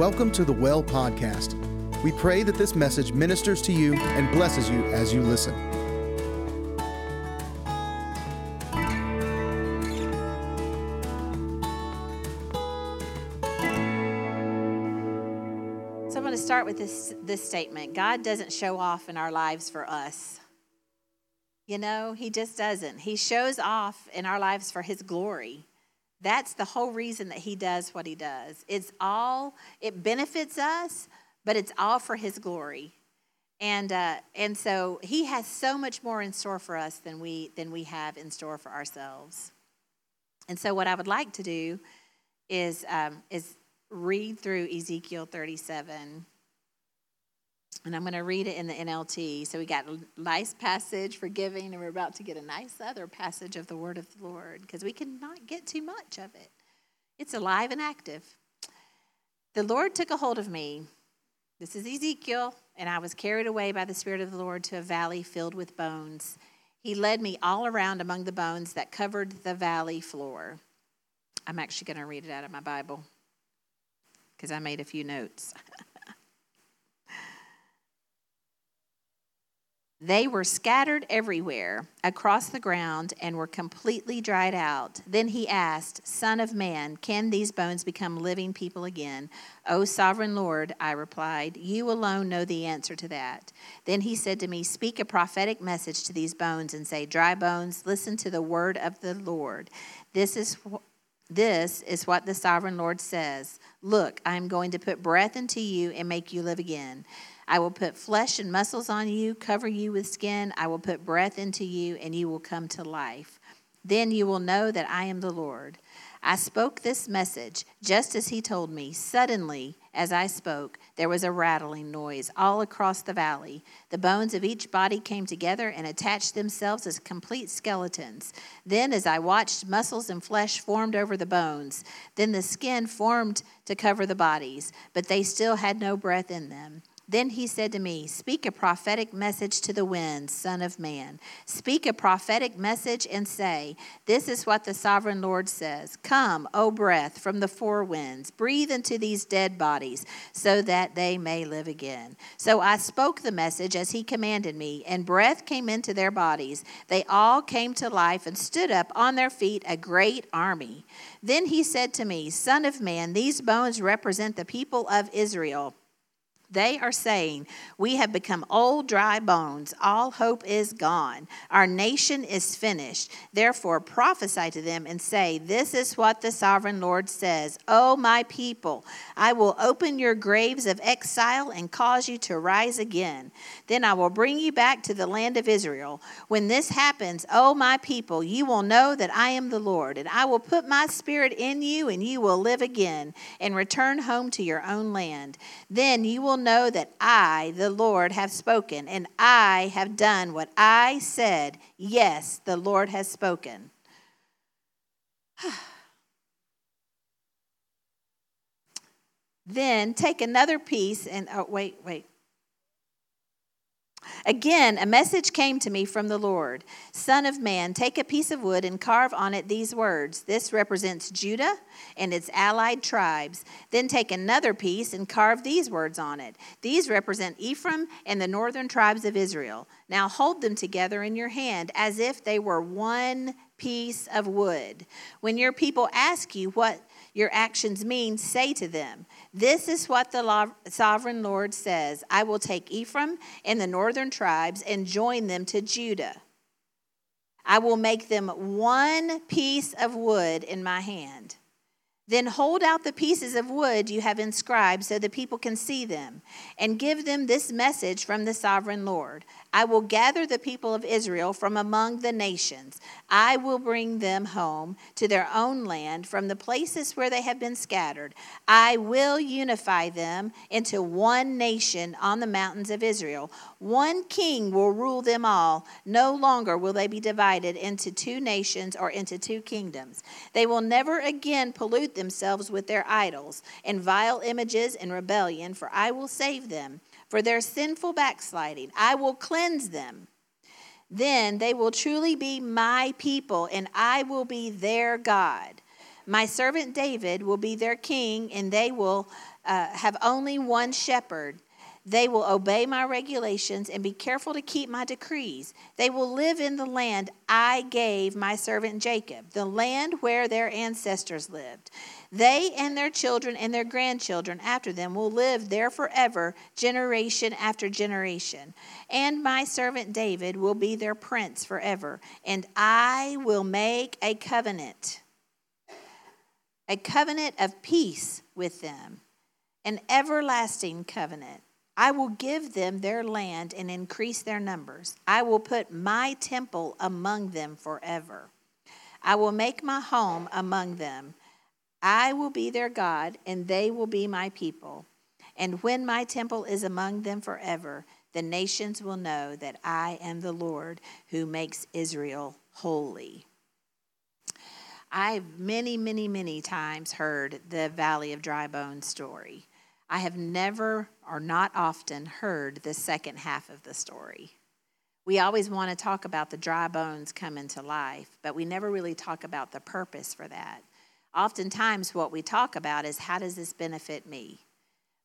Welcome to the Well Podcast. We pray that this message ministers to you and blesses you as you listen. So I'm going to start with this, this statement God doesn't show off in our lives for us. You know, He just doesn't. He shows off in our lives for His glory. That's the whole reason that He does what He does. It's all, it benefits us, but it's all for His glory. And, uh, and so He has so much more in store for us than we, than we have in store for ourselves. And so, what I would like to do is, um, is read through Ezekiel 37. And I'm going to read it in the NLT. So we got a nice passage for giving, and we're about to get a nice other passage of the word of the Lord because we cannot get too much of it. It's alive and active. The Lord took a hold of me. This is Ezekiel, and I was carried away by the Spirit of the Lord to a valley filled with bones. He led me all around among the bones that covered the valley floor. I'm actually going to read it out of my Bible because I made a few notes. They were scattered everywhere across the ground and were completely dried out. Then he asked, Son of man, can these bones become living people again? O sovereign Lord, I replied, you alone know the answer to that. Then he said to me, Speak a prophetic message to these bones and say, Dry bones, listen to the word of the Lord. This is this is what the sovereign Lord says Look, I am going to put breath into you and make you live again. I will put flesh and muscles on you, cover you with skin. I will put breath into you, and you will come to life. Then you will know that I am the Lord. I spoke this message just as he told me. Suddenly, as I spoke, there was a rattling noise all across the valley. The bones of each body came together and attached themselves as complete skeletons. Then, as I watched, muscles and flesh formed over the bones. Then the skin formed to cover the bodies, but they still had no breath in them. Then he said to me, Speak a prophetic message to the winds, Son of Man. Speak a prophetic message and say, This is what the sovereign Lord says Come, O breath, from the four winds, breathe into these dead bodies, so that they may live again. So I spoke the message as he commanded me, and breath came into their bodies. They all came to life and stood up on their feet, a great army. Then he said to me, Son of man, these bones represent the people of Israel. They are saying, We have become old, dry bones. All hope is gone. Our nation is finished. Therefore, prophesy to them and say, This is what the sovereign Lord says O my people, I will open your graves of exile and cause you to rise again. Then I will bring you back to the land of Israel. When this happens, O my people, you will know that I am the Lord, and I will put my spirit in you, and you will live again and return home to your own land. Then you will know that I, the Lord, have spoken, and I have done what I said. Yes, the Lord has spoken. then take another piece and, oh, wait, wait. Again, a message came to me from the Lord Son of man, take a piece of wood and carve on it these words. This represents Judah and its allied tribes. Then take another piece and carve these words on it. These represent Ephraim and the northern tribes of Israel. Now hold them together in your hand as if they were one piece of wood. When your people ask you what your actions mean, say to them, This is what the sovereign Lord says I will take Ephraim and the northern tribes and join them to Judah. I will make them one piece of wood in my hand. Then hold out the pieces of wood you have inscribed so the people can see them, and give them this message from the sovereign Lord I will gather the people of Israel from among the nations. I will bring them home to their own land from the places where they have been scattered. I will unify them into one nation on the mountains of Israel. One king will rule them all. No longer will they be divided into two nations or into two kingdoms. They will never again pollute themselves with their idols and vile images and rebellion, for I will save them for their sinful backsliding. I will cleanse them. Then they will truly be my people, and I will be their God. My servant David will be their king, and they will uh, have only one shepherd. They will obey my regulations and be careful to keep my decrees. They will live in the land I gave my servant Jacob, the land where their ancestors lived. They and their children and their grandchildren after them will live there forever, generation after generation. And my servant David will be their prince forever. And I will make a covenant, a covenant of peace with them, an everlasting covenant I will give them their land and increase their numbers. I will put my temple among them forever. I will make my home among them. I will be their God, and they will be my people. And when my temple is among them forever, the nations will know that I am the Lord who makes Israel holy. I've many, many, many times heard the Valley of Dry Bones story. I have never or not often heard the second half of the story. We always want to talk about the dry bones coming to life, but we never really talk about the purpose for that. Oftentimes, what we talk about is how does this benefit me?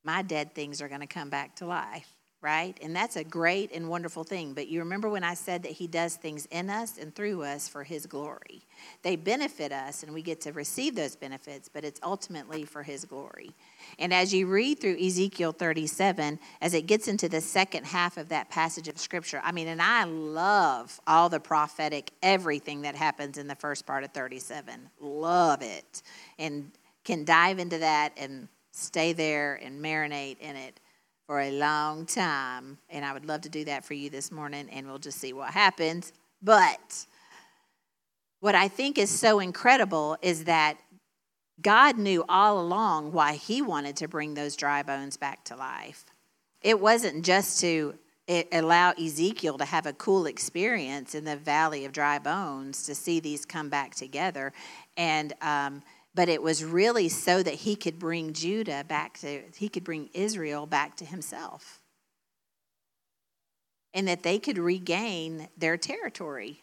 My dead things are going to come back to life right? And that's a great and wonderful thing. But you remember when I said that He does things in us and through us for His glory? They benefit us and we get to receive those benefits, but it's ultimately for His glory. And as you read through Ezekiel 37, as it gets into the second half of that passage of Scripture, I mean, and I love all the prophetic, everything that happens in the first part of 37. Love it. And can dive into that and stay there and marinate in it for a long time. And I would love to do that for you this morning, and we'll just see what happens. But what I think is so incredible is that God knew all along why He wanted to bring those dry bones back to life. It wasn't just to allow Ezekiel to have a cool experience in the valley of dry bones to see these come back together. And um, but it was really so that he could bring Judah back to, he could bring Israel back to himself. And that they could regain their territory.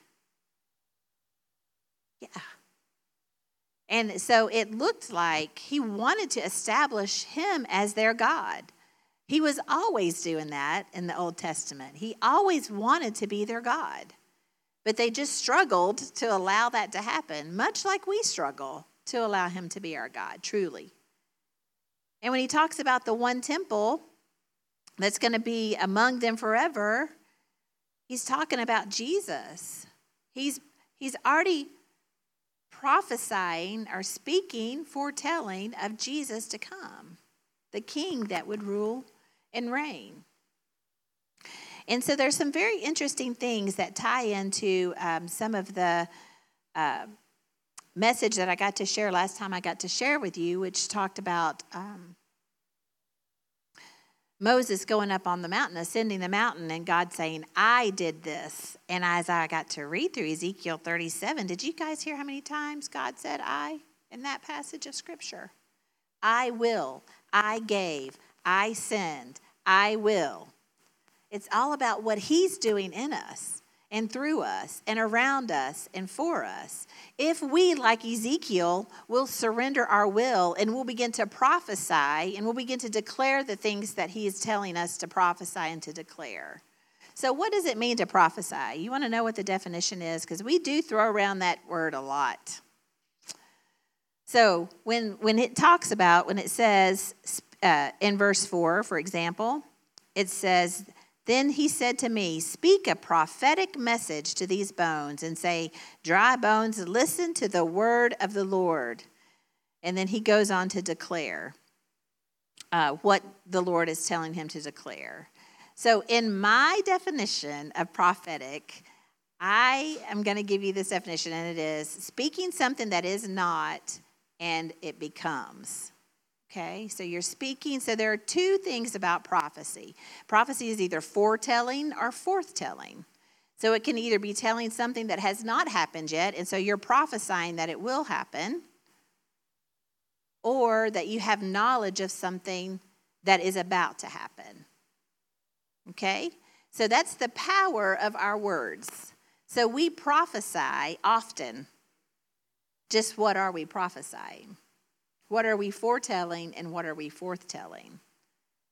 Yeah. And so it looked like he wanted to establish him as their God. He was always doing that in the Old Testament. He always wanted to be their God. But they just struggled to allow that to happen, much like we struggle to allow him to be our God, truly. And when he talks about the one temple that's going to be among them forever, he's talking about Jesus. He's, he's already prophesying or speaking, foretelling of Jesus to come, the king that would rule and reign. And so there's some very interesting things that tie into um, some of the uh, message that I got to share last time I got to share with you, which talked about um, Moses going up on the mountain, ascending the mountain, and God saying, I did this. And as I got to read through Ezekiel 37, did you guys hear how many times God said I in that passage of Scripture? I will, I gave, I send, I will. It's all about what He's doing in us and through us and around us and for us. If we, like Ezekiel, will surrender our will and we'll begin to prophesy and we'll begin to declare the things that he is telling us to prophesy and to declare. So, what does it mean to prophesy? You want to know what the definition is? Because we do throw around that word a lot. So, when, when it talks about, when it says uh, in verse 4, for example, it says, then he said to me, Speak a prophetic message to these bones and say, Dry bones, listen to the word of the Lord. And then he goes on to declare uh, what the Lord is telling him to declare. So, in my definition of prophetic, I am going to give you this definition, and it is speaking something that is not and it becomes. Okay, so you're speaking. So there are two things about prophecy prophecy is either foretelling or forthtelling. So it can either be telling something that has not happened yet, and so you're prophesying that it will happen, or that you have knowledge of something that is about to happen. Okay? So that's the power of our words. So we prophesy often. Just what are we prophesying? What are we foretelling and what are we forthtelling?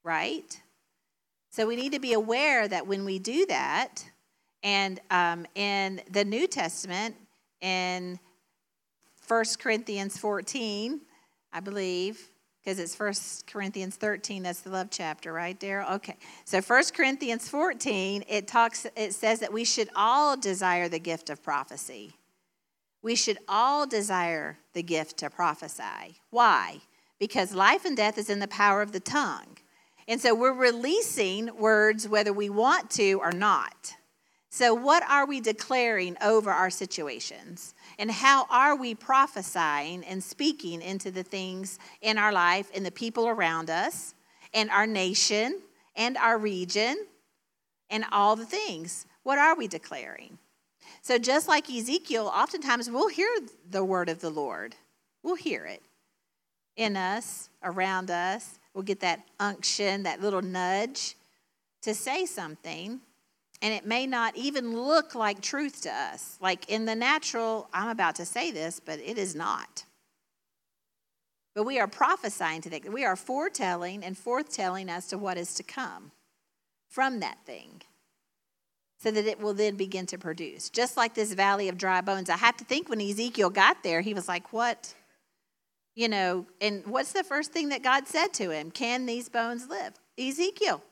Right? So we need to be aware that when we do that, and um, in the New Testament, in 1 Corinthians 14, I believe, because it's 1 Corinthians 13, that's the love chapter, right, Daryl? Okay. So 1 Corinthians 14, it talks, it says that we should all desire the gift of prophecy. We should all desire the gift to prophesy. Why? Because life and death is in the power of the tongue. And so we're releasing words whether we want to or not. So, what are we declaring over our situations? And how are we prophesying and speaking into the things in our life and the people around us and our nation and our region and all the things? What are we declaring? So, just like Ezekiel, oftentimes we'll hear the word of the Lord. We'll hear it in us, around us. We'll get that unction, that little nudge to say something and it may not even look like truth to us. Like in the natural, I'm about to say this, but it is not. But we are prophesying to that. We are foretelling and forthtelling as to what is to come from that thing so that it will then begin to produce. Just like this valley of dry bones. I have to think when Ezekiel got there, he was like, What? You know, and what's the first thing that God said to him? Can these bones live? Ezekiel,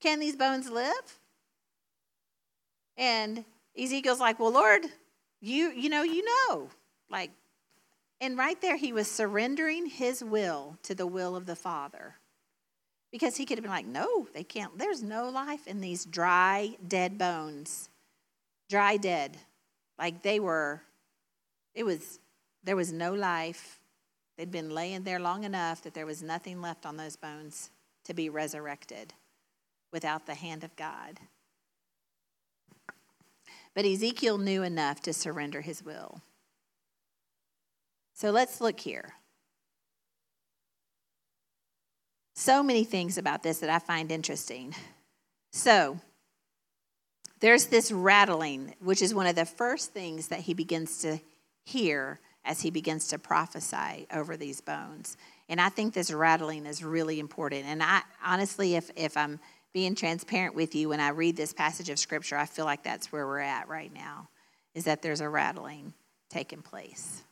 can these bones live? And Ezekiel's like, Well, Lord, you you know, you know. Like, and right there he was surrendering his will to the will of the Father. Because he could have been like, No, they can't, there's no life in these dry, dead bones. Dry dead. Like they were, it was, there was no life. They'd been laying there long enough that there was nothing left on those bones to be resurrected without the hand of God. But Ezekiel knew enough to surrender his will. So let's look here. So many things about this that I find interesting. So, there's this rattling, which is one of the first things that he begins to hear as he begins to prophesy over these bones. And I think this rattling is really important. And I honestly, if, if I'm being transparent with you, when I read this passage of scripture, I feel like that's where we're at right now, is that there's a rattling taking place.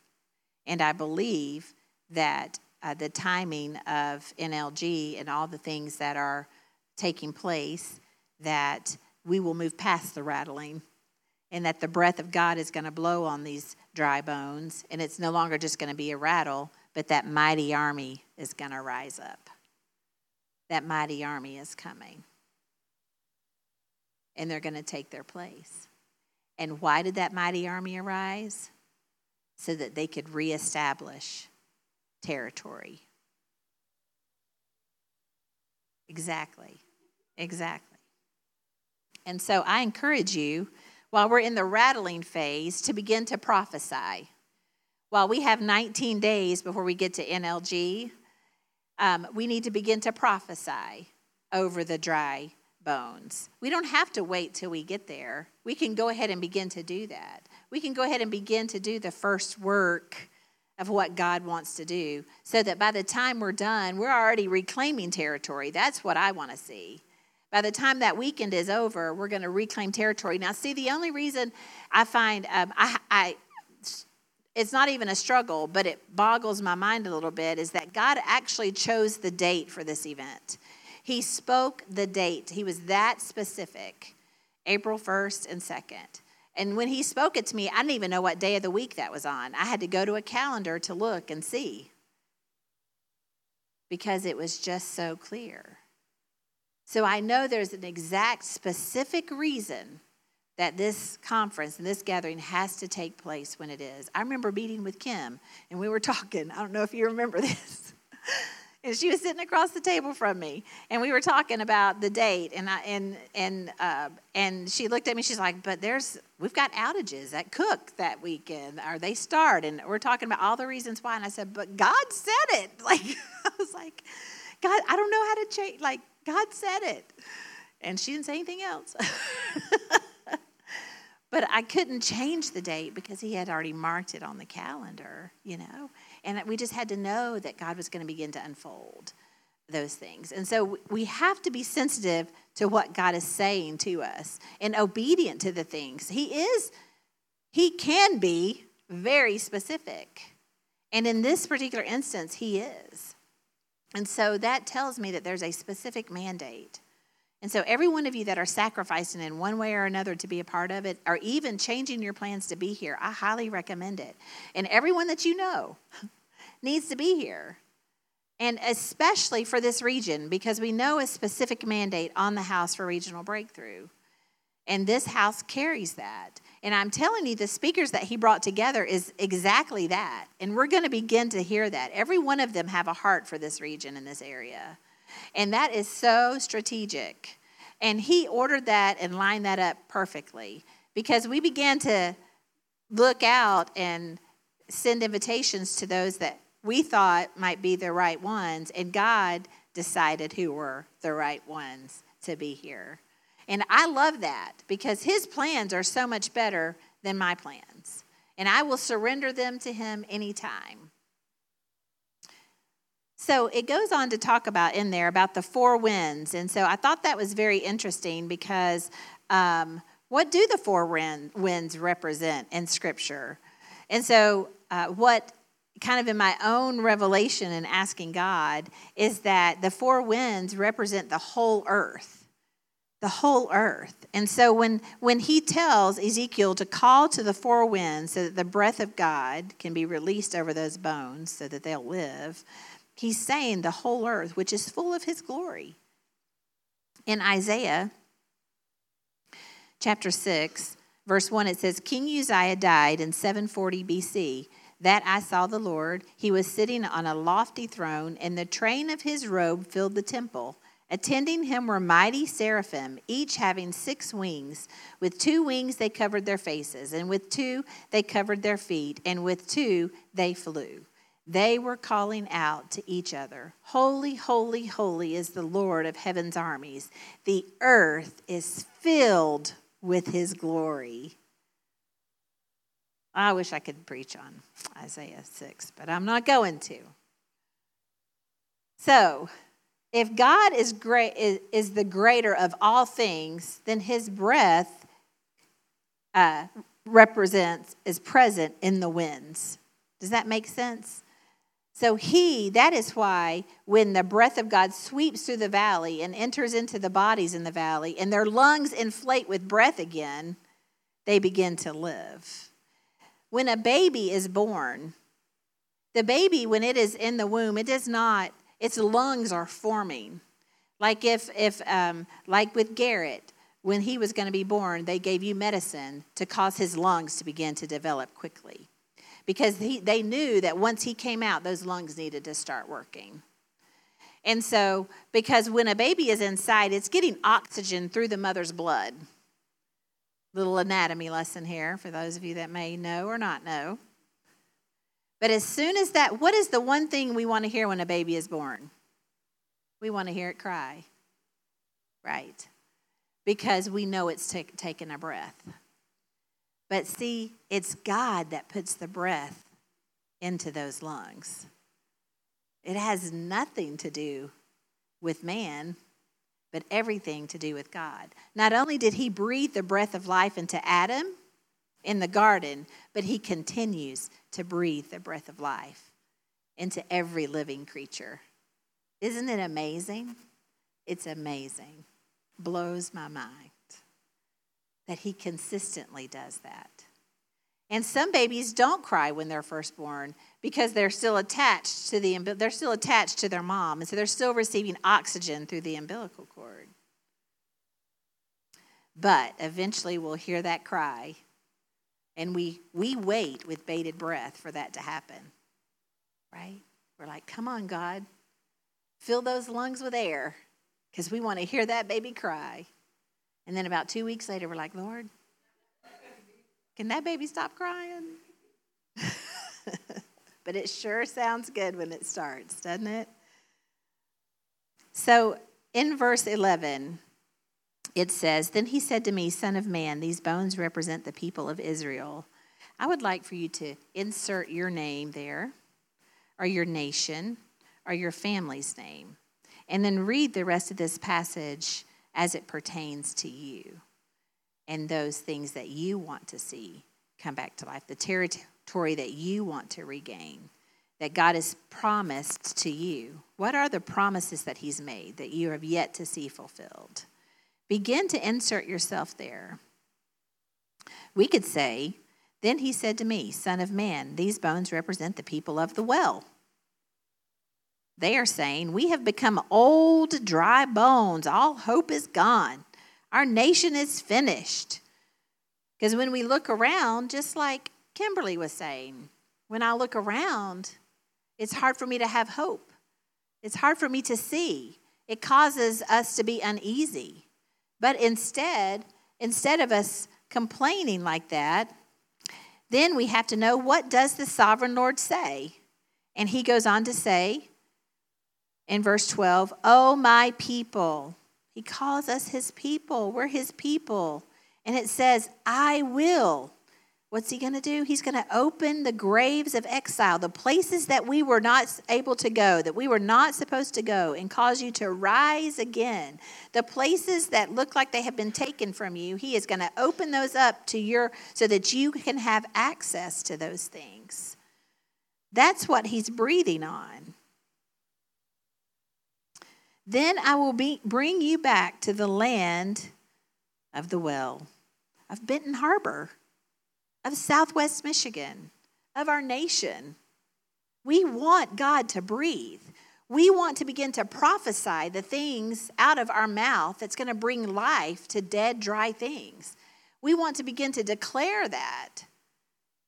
And I believe that uh, the timing of NLG and all the things that are taking place, that we will move past the rattling and that the breath of God is going to blow on these dry bones. And it's no longer just going to be a rattle, but that mighty army is going to rise up. That mighty army is coming and they're going to take their place. And why did that mighty army arise? So that they could reestablish territory. Exactly. Exactly. And so I encourage you, while we're in the rattling phase, to begin to prophesy. While we have 19 days before we get to NLG, um, we need to begin to prophesy over the dry bones. We don't have to wait till we get there. We can go ahead and begin to do that. We can go ahead and begin to do the first work of what God wants to do so that by the time we're done, we're already reclaiming territory. That's what I want to see. By the time that weekend is over, we're going to reclaim territory. Now, see, the only reason I find um, I, I it's not even a struggle, but it boggles my mind a little bit is that God actually chose the date for this event. He spoke the date. He was that specific April 1st and 2nd. And when he spoke it to me, I didn't even know what day of the week that was on. I had to go to a calendar to look and see because it was just so clear. So I know there's an exact specific reason that this conference and this gathering has to take place when it is. I remember meeting with Kim and we were talking. I don't know if you remember this and she was sitting across the table from me, and we were talking about the date, and I and and uh, and she looked at me. She's like, "But there's we've got outages at Cook that weekend, or they start, and we're talking about all the reasons why." And I said, "But God said it." Like I was like, "God, I don't know how to change." Like God said it, and she didn't say anything else. But I couldn't change the date because he had already marked it on the calendar, you know? And we just had to know that God was going to begin to unfold those things. And so we have to be sensitive to what God is saying to us and obedient to the things. He is, he can be very specific. And in this particular instance, he is. And so that tells me that there's a specific mandate. And so, every one of you that are sacrificing in one way or another to be a part of it, or even changing your plans to be here, I highly recommend it. And everyone that you know needs to be here. And especially for this region, because we know a specific mandate on the House for Regional Breakthrough. And this House carries that. And I'm telling you, the speakers that he brought together is exactly that. And we're going to begin to hear that. Every one of them have a heart for this region in this area. And that is so strategic. And he ordered that and lined that up perfectly because we began to look out and send invitations to those that we thought might be the right ones, and God decided who were the right ones to be here. And I love that because his plans are so much better than my plans. And I will surrender them to him anytime. So it goes on to talk about in there about the four winds. And so I thought that was very interesting because um, what do the four winds represent in Scripture? And so, uh, what kind of in my own revelation and asking God is that the four winds represent the whole earth. The whole earth. And so when, when he tells Ezekiel to call to the four winds so that the breath of God can be released over those bones so that they'll live, he's saying the whole earth, which is full of his glory. In Isaiah chapter 6, verse 1, it says, King Uzziah died in 740 BC. That I saw the Lord. He was sitting on a lofty throne, and the train of his robe filled the temple. Attending him were mighty seraphim, each having six wings. With two wings they covered their faces, and with two they covered their feet, and with two they flew. They were calling out to each other Holy, holy, holy is the Lord of heaven's armies. The earth is filled with his glory. I wish I could preach on Isaiah 6, but I'm not going to. So, if God is great is, is the greater of all things, then his breath uh, represents is present in the winds. Does that make sense? So he, that is why when the breath of God sweeps through the valley and enters into the bodies in the valley, and their lungs inflate with breath again, they begin to live when a baby is born, the baby, when it is in the womb, it does not, its lungs are forming. Like if, if um, like with Garrett, when he was going to be born, they gave you medicine to cause his lungs to begin to develop quickly. Because he, they knew that once he came out, those lungs needed to start working. And so, because when a baby is inside, it's getting oxygen through the mother's blood. Little anatomy lesson here for those of you that may know or not know. But as soon as that, what is the one thing we want to hear when a baby is born? We want to hear it cry, right? Because we know it's t- taking a breath. But see, it's God that puts the breath into those lungs. It has nothing to do with man but everything to do with God. Not only did he breathe the breath of life into Adam in the garden, but he continues to breathe the breath of life into every living creature. Isn't it amazing? It's amazing. Blows my mind that he consistently does that. And some babies don't cry when they're first born because they're still attached to the they're still attached to their mom, and so they're still receiving oxygen through the umbilical cord. But eventually, we'll hear that cry, and we we wait with bated breath for that to happen. Right? We're like, "Come on, God, fill those lungs with air, because we want to hear that baby cry." And then about two weeks later, we're like, "Lord." Can that baby stop crying? but it sure sounds good when it starts, doesn't it? So in verse 11, it says, Then he said to me, Son of man, these bones represent the people of Israel. I would like for you to insert your name there, or your nation, or your family's name, and then read the rest of this passage as it pertains to you and those things that you want to see come back to life, the territory that you want to regain, that God has promised to you. What are the promises that He's made that you have yet to see fulfilled? Begin to insert yourself there. We could say, Then he said to me, Son of man, these bones represent the people of the well. They are saying, We have become old, dry bones. All hope is gone. Our nation is finished. Because when we look around, just like Kimberly was saying, when I look around, it's hard for me to have hope. It's hard for me to see. It causes us to be uneasy. But instead, instead of us complaining like that, then we have to know what does the sovereign Lord say? And he goes on to say in verse 12, "Oh my people." He calls us his people. We're his people. And it says, "I will What's he going to do? He's going to open the graves of exile, the places that we were not able to go, that we were not supposed to go, and cause you to rise again. The places that look like they have been taken from you, he is going to open those up to your so that you can have access to those things. That's what he's breathing on. Then I will be, bring you back to the land of the well, of Benton Harbor of Southwest Michigan, of our nation. We want God to breathe. We want to begin to prophesy the things out of our mouth that's going to bring life to dead, dry things. We want to begin to declare that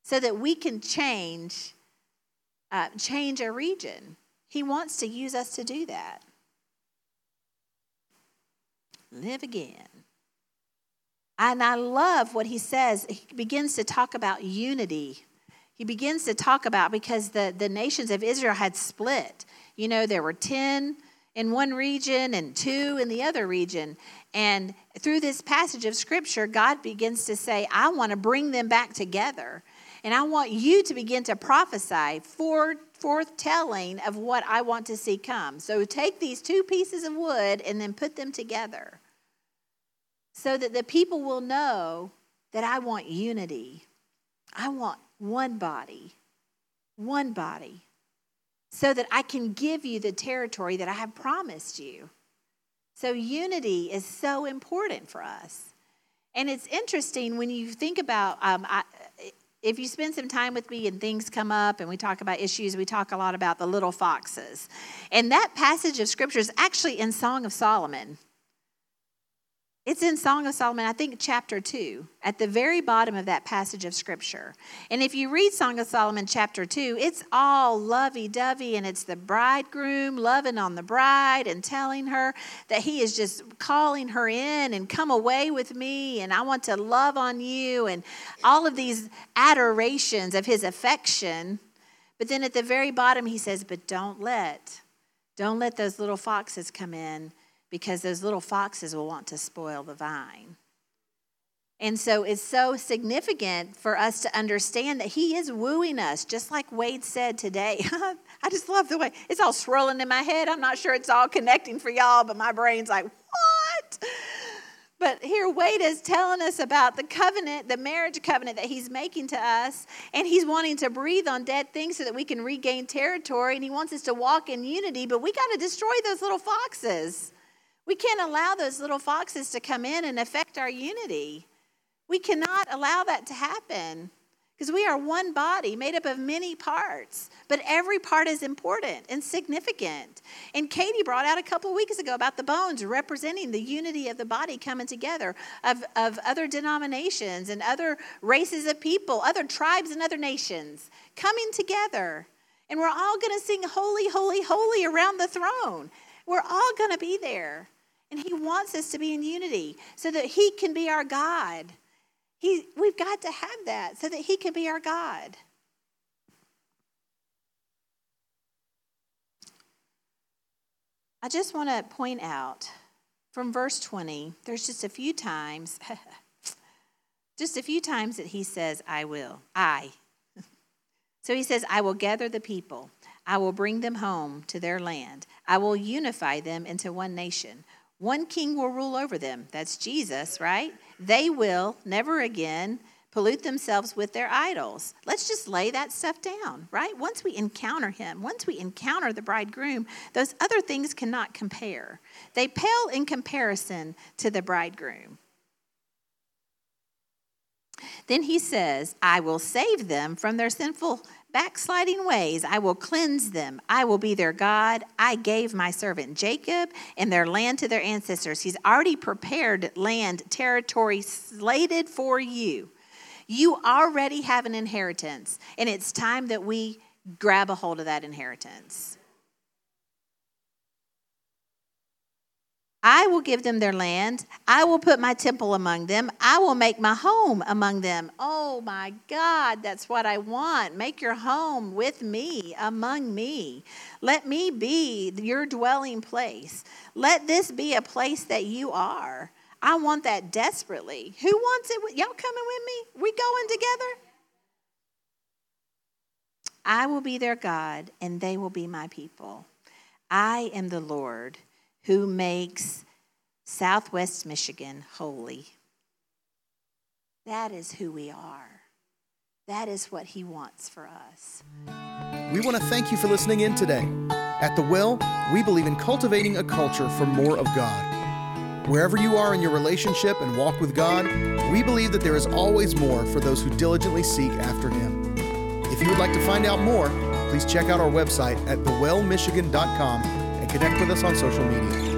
so that we can change, uh, change a region. He wants to use us to do that. Live again. And I love what he says. He begins to talk about unity. He begins to talk about because the, the nations of Israel had split. You know, there were 10 in one region and two in the other region. And through this passage of scripture, God begins to say, I want to bring them back together. And I want you to begin to prophesy for foretelling of what I want to see come. So take these two pieces of wood and then put them together so that the people will know that I want unity. I want one body, one body, so that I can give you the territory that I have promised you. So, unity is so important for us. And it's interesting when you think about, um, I, if you spend some time with me and things come up and we talk about issues, we talk a lot about the little foxes. And that passage of scripture is actually in Song of Solomon. It's in Song of Solomon, I think chapter 2, at the very bottom of that passage of scripture. And if you read Song of Solomon chapter 2, it's all lovey dovey and it's the bridegroom loving on the bride and telling her that he is just calling her in and come away with me and I want to love on you and all of these adorations of his affection. But then at the very bottom, he says, But don't let, don't let those little foxes come in because those little foxes will want to spoil the vine. And so it's so significant for us to understand that he is wooing us, just like Wade said today. I just love the way it's all swirling in my head. I'm not sure it's all connecting for y'all, but my brain's like, what? But here, Wade is telling us about the covenant, the marriage covenant that he's making to us. And he's wanting to breathe on dead things so that we can regain territory. And he wants us to walk in unity, but we got to destroy those little foxes. We can't allow those little foxes to come in and affect our unity. We cannot allow that to happen because we are one body made up of many parts, but every part is important and significant. And Katie brought out a couple weeks ago about the bones representing the unity of the body coming together of, of other denominations and other races of people, other tribes and other nations coming together. And we're all going to sing holy, holy, holy around the throne. We're all going to be there. And He wants us to be in unity so that He can be our God. He, we've got to have that so that He can be our God. I just want to point out from verse 20, there's just a few times, just a few times that he says, I will. I. So he says, I will gather the people. I will bring them home to their land. I will unify them into one nation. One king will rule over them. That's Jesus, right? They will never again pollute themselves with their idols. Let's just lay that stuff down, right? Once we encounter him, once we encounter the bridegroom, those other things cannot compare. They pale in comparison to the bridegroom. Then he says, I will save them from their sinful backsliding ways. I will cleanse them. I will be their God. I gave my servant Jacob and their land to their ancestors. He's already prepared land, territory slated for you. You already have an inheritance, and it's time that we grab a hold of that inheritance. I will give them their land. I will put my temple among them. I will make my home among them. Oh my God, that's what I want. Make your home with me, among me. Let me be your dwelling place. Let this be a place that you are. I want that desperately. Who wants it? Y'all coming with me? We going together? I will be their God, and they will be my people. I am the Lord who makes Southwest Michigan holy. That is who we are. That is what He wants for us. We want to thank you for listening in today. At The Well, we believe in cultivating a culture for more of God. Wherever you are in your relationship and walk with God, we believe that there is always more for those who diligently seek after Him. If you would like to find out more, please check out our website at thewellmichigan.com connect with us on social media.